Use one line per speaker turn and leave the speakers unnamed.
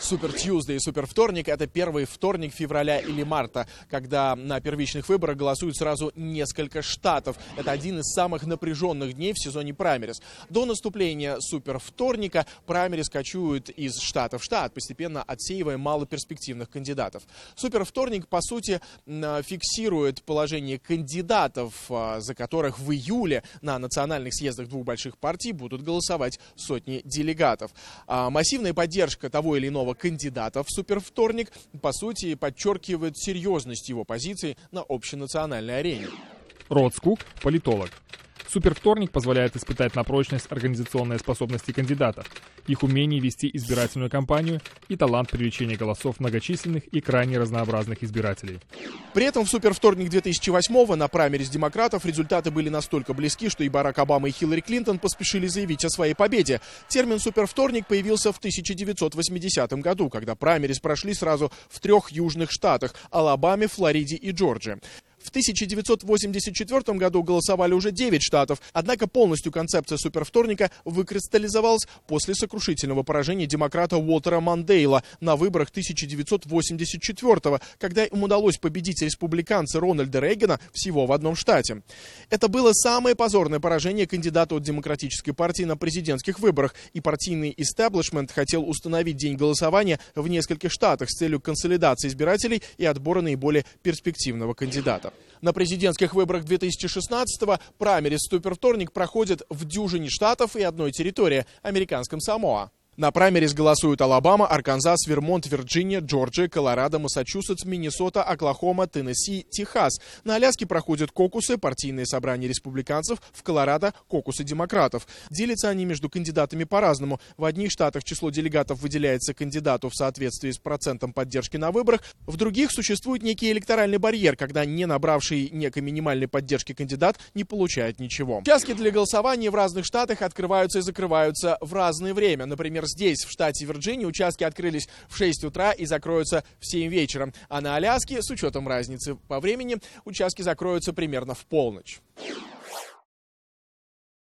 Супер Тьюздей и Супер Вторник – это первый вторник февраля или марта, когда на первичных выборах голосуют сразу несколько штатов. Это один из самых напряженных дней в сезоне праймерис. До наступления Супер Вторника праймерис кочуют из штата в штат, постепенно отсеивая малоперспективных кандидатов. Супер Вторник, по сути, фиксирует положение кандидатов, а, за которых в июле на национальных съездах двух больших партий будут голосовать сотни делегатов. А массивная поддержка того или иного кандидата в супервторник, по сути, подчеркивает серьезность его позиции на общенациональной арене.
Род политолог. Супервторник позволяет испытать на прочность организационные способности кандидатов, их умение вести избирательную кампанию и талант привлечения голосов многочисленных и крайне разнообразных избирателей.
При этом в супервторник 2008 на праймере демократов результаты были настолько близки, что и Барак Обама, и Хиллари Клинтон поспешили заявить о своей победе. Термин «супервторник» появился в 1980 году, когда праймерис прошли сразу в трех южных штатах – Алабаме, Флориде и Джорджии. В 1984 году голосовали уже 9 штатов, однако полностью концепция супервторника выкристаллизовалась после сокрушительного поражения демократа Уолтера Мандейла на выборах 1984 когда им удалось победить республиканца Рональда Рейгана всего в одном штате. Это было самое позорное поражение кандидата от Демократической партии на президентских выборах, и партийный истеблишмент хотел установить день голосования в нескольких штатах с целью консолидации избирателей и отбора наиболее перспективного кандидата. На президентских выборах 2016-го праймерис Супервторник проходит в дюжине штатов и одной территории – американском Самоа. На праймерис голосуют Алабама, Арканзас, Вермонт, Вирджиния, Джорджия, Колорадо, Массачусетс, Миннесота, Оклахома, Теннесси, Техас. На Аляске проходят кокусы, партийные собрания республиканцев, в Колорадо – кокусы демократов. Делятся они между кандидатами по-разному. В одних штатах число делегатов выделяется кандидату в соответствии с процентом поддержки на выборах, в других существует некий электоральный барьер, когда не набравший некой минимальной поддержки кандидат не получает ничего. Участки для голосования в разных штатах открываются и закрываются в разное время. Например, здесь, в штате Вирджиния, участки открылись в 6 утра и закроются в 7 вечера. А на Аляске, с учетом разницы по времени, участки закроются примерно в полночь.